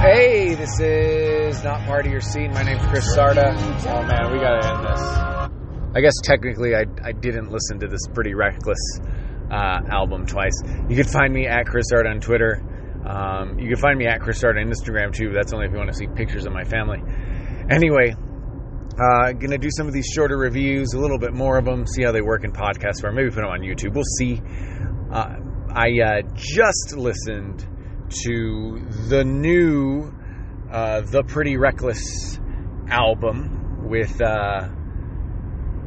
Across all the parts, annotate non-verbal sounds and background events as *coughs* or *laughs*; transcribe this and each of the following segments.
Hey, this is not part of your scene. My name's Chris Sarda. Oh man, we gotta end this. I guess technically I, I didn't listen to this pretty reckless uh, album twice. You can find me at Chris Sarda on Twitter. Um, you can find me at Chris Sarda on Instagram too. That's only if you want to see pictures of my family. Anyway, uh, gonna do some of these shorter reviews, a little bit more of them, see how they work in podcast form. Maybe put them on YouTube. We'll see. Uh, I uh, just listened to the new uh, The Pretty Reckless album with uh,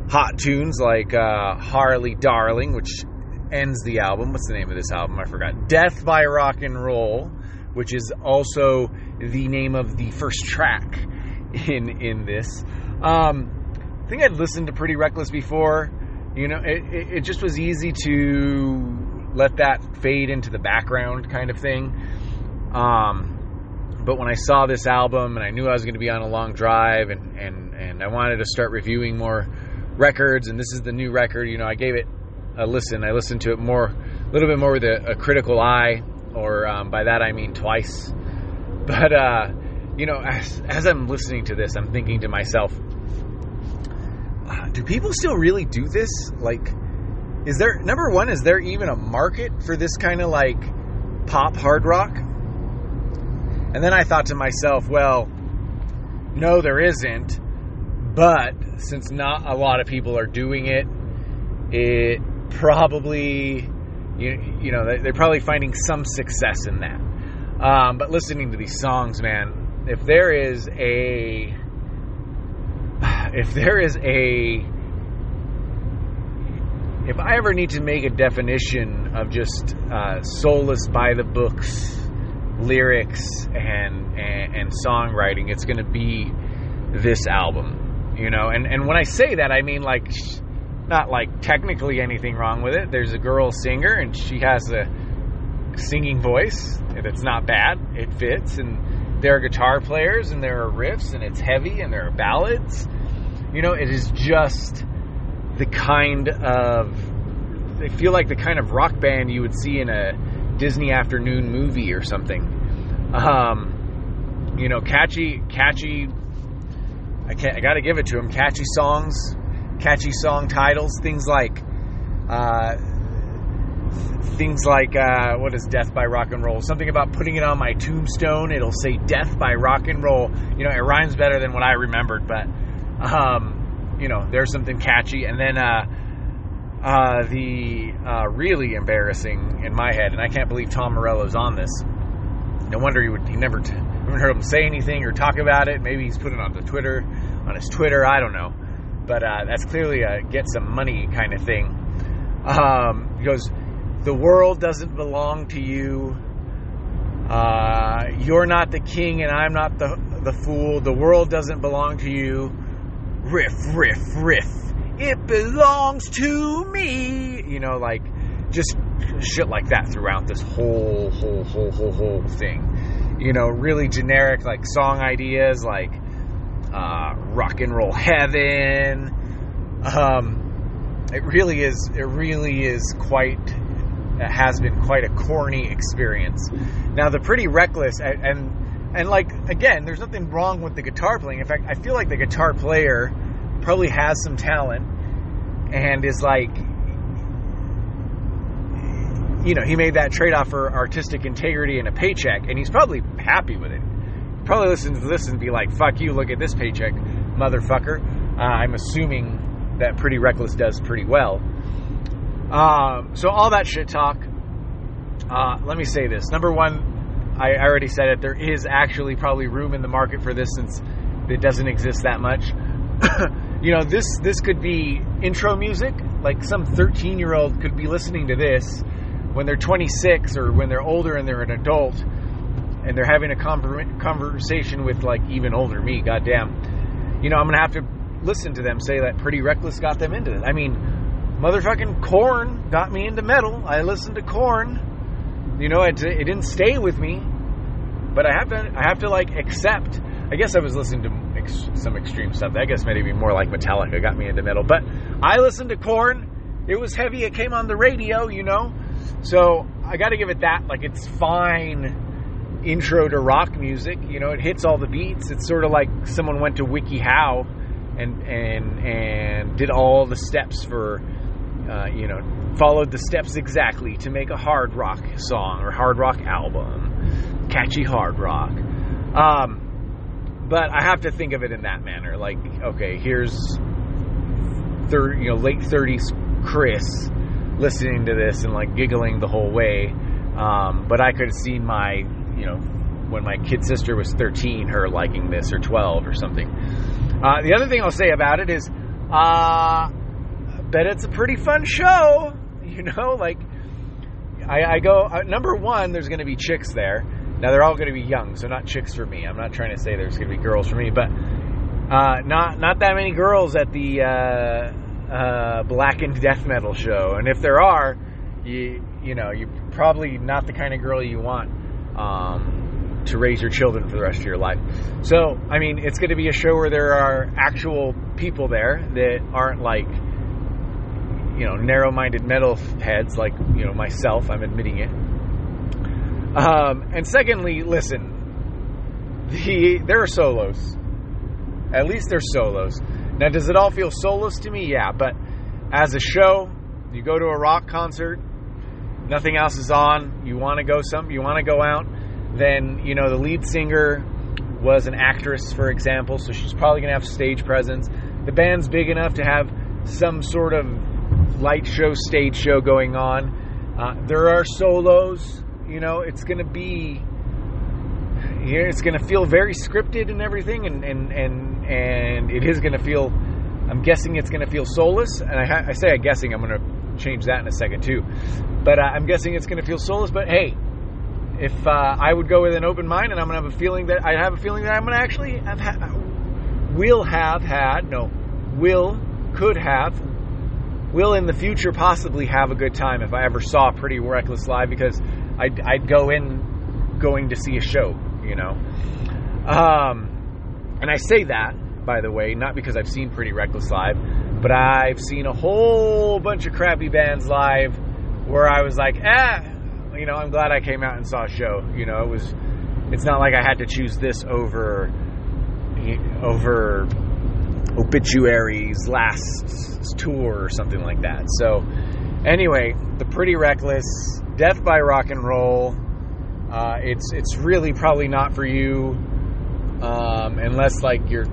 hot tunes like uh, Harley Darling, which ends the album. What's the name of this album? I forgot. Death by Rock and Roll, which is also the name of the first track in in this. Um, I think I'd listened to Pretty Reckless before. You know, it, it, just was easy to let that fade into the background kind of thing. Um, but when I saw this album and I knew I was going to be on a long drive and, and, and I wanted to start reviewing more records, and this is the new record, you know, I gave it a listen. I listened to it more, a little bit more with a, a critical eye, or um, by that I mean twice. *laughs* But, uh, you know, as, as I'm listening to this, I'm thinking to myself, do people still really do this? Like, is there number one is there even a market for this kind of like pop hard rock? And then i thought to myself well no there isn't. But since not a lot of people are doing it it probably you, you know they're probably finding some success in that. Um, but listening to these songs man if there is a *sighs* if there is a if I ever need to make a definition of just uh, soulless by the books lyrics and, and, and songwriting, it's going to be this album, you know. And and when I say that, I mean like not like technically anything wrong with it. There's a girl singer and she has a singing voice that's not bad. It fits, and there are guitar players and there are riffs and it's heavy and there are ballads. You know, it is just the kind of they feel like the kind of rock band you would see in a Disney afternoon movie or something. Um, you know, catchy, catchy. I can't. I got to give it to them. Catchy songs, catchy song titles, things like, uh, things like uh, what is Death by Rock and Roll? Something about putting it on my tombstone. It'll say Death by Rock and Roll. You know, it rhymes better than what I remembered, but. Um, you know, there's something catchy. And then uh, uh, the uh, really embarrassing in my head, and I can't believe Tom Morello's on this. No wonder he would. He never haven't heard him say anything or talk about it. Maybe he's put it on the Twitter, on his Twitter. I don't know, but uh, that's clearly a get some money kind of thing. Um, he goes, "The world doesn't belong to you. Uh, you're not the king, and I'm not the the fool. The world doesn't belong to you." Riff, riff, riff. It belongs to me. You know, like just shit like that throughout this whole, whole, whole, whole, whole thing. You know, really generic like song ideas like uh, rock and roll heaven. Um, it really is. It really is quite. It has been quite a corny experience. Now, the pretty reckless and, and like again, there's nothing wrong with the guitar playing. In fact, I feel like the guitar player probably has some talent and is like you know, he made that trade off for artistic integrity and a paycheck, and he's probably happy with it. Probably listens to this and be like, fuck you, look at this paycheck, motherfucker. Uh, I'm assuming that Pretty Reckless does pretty well. Um, so, all that shit talk, uh, let me say this. Number one, I already said it, there is actually probably room in the market for this since it doesn't exist that much. *coughs* you know, this this could be intro music. Like some 13 year old could be listening to this when they're 26 or when they're older and they're an adult and they're having a conversation with like even older me. Goddamn, you know, I'm gonna have to listen to them say that Pretty Reckless got them into it. I mean, motherfucking Korn got me into metal. I listened to Korn. You know, it, it didn't stay with me, but I have to I have to like accept. I guess I was listening to ex- some extreme stuff. I guess maybe more like Metallica got me into metal. But I listened to Korn. It was heavy. It came on the radio, you know. So I got to give it that. Like it's fine intro to rock music. You know, it hits all the beats. It's sort of like someone went to WikiHow and and and did all the steps for uh, you know followed the steps exactly to make a hard rock song or hard rock album, catchy hard rock. Um, but I have to think of it in that manner. Like, okay, here's third, you know, late thirties Chris listening to this and like giggling the whole way. Um, but I could have seen my, you know, when my kid sister was 13, her liking this or 12 or something. Uh, the other thing I'll say about it is, uh, bet it's a pretty fun show. *laughs* You know, like I, I go uh, number one. There's going to be chicks there. Now they're all going to be young, so not chicks for me. I'm not trying to say there's going to be girls for me, but uh, not not that many girls at the uh, uh, blackened death metal show. And if there are, you you know you're probably not the kind of girl you want. Um, to raise your children for the rest of your life. So, I mean, it's going to be a show where there are actual people there that aren't like you know narrow-minded metal heads like you know myself. I'm admitting it. Um, and secondly, listen, the there are solos. At least they're solos. Now, does it all feel solos to me? Yeah, but as a show, you go to a rock concert, nothing else is on. You want to go some, you want to go out. Then you know the lead singer was an actress, for example, so she's probably to have stage presence. The band's big enough to have some sort of light show, stage show going on. Uh, there are solos. You know, it's going to be. It's going to feel very scripted and everything, and and and and it is going to feel. I'm guessing it's going to feel soulless, and I, ha- I say I'm guessing. I'm going to change that in a second too, but uh, I'm guessing it's going to feel soulless. But hey, if uh, I would go with an open mind, and I'm going to have a feeling that I have a feeling that I'm going to actually have ha- will have had no will could have will in the future possibly have a good time if I ever saw Pretty Reckless live because I'd, I'd go in going to see a show, you know. Um, and I say that, by the way, not because I've seen Pretty Reckless live, but I've seen a whole bunch of crappy bands live where I was like, ah, you know, I'm glad I came out and saw a show. You know, it was, it's not like I had to choose this over, over Obituary's last tour or something like that. So, anyway, the Pretty Reckless, Death by Rock and Roll. Uh, it's it's really probably not for you um, unless like you're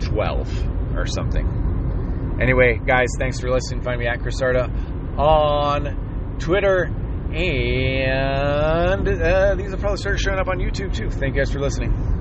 12 or something. Anyway, guys, thanks for listening. Find me at Chris Sarda on Twitter, and uh, these will probably start showing up on YouTube too. Thank you guys for listening.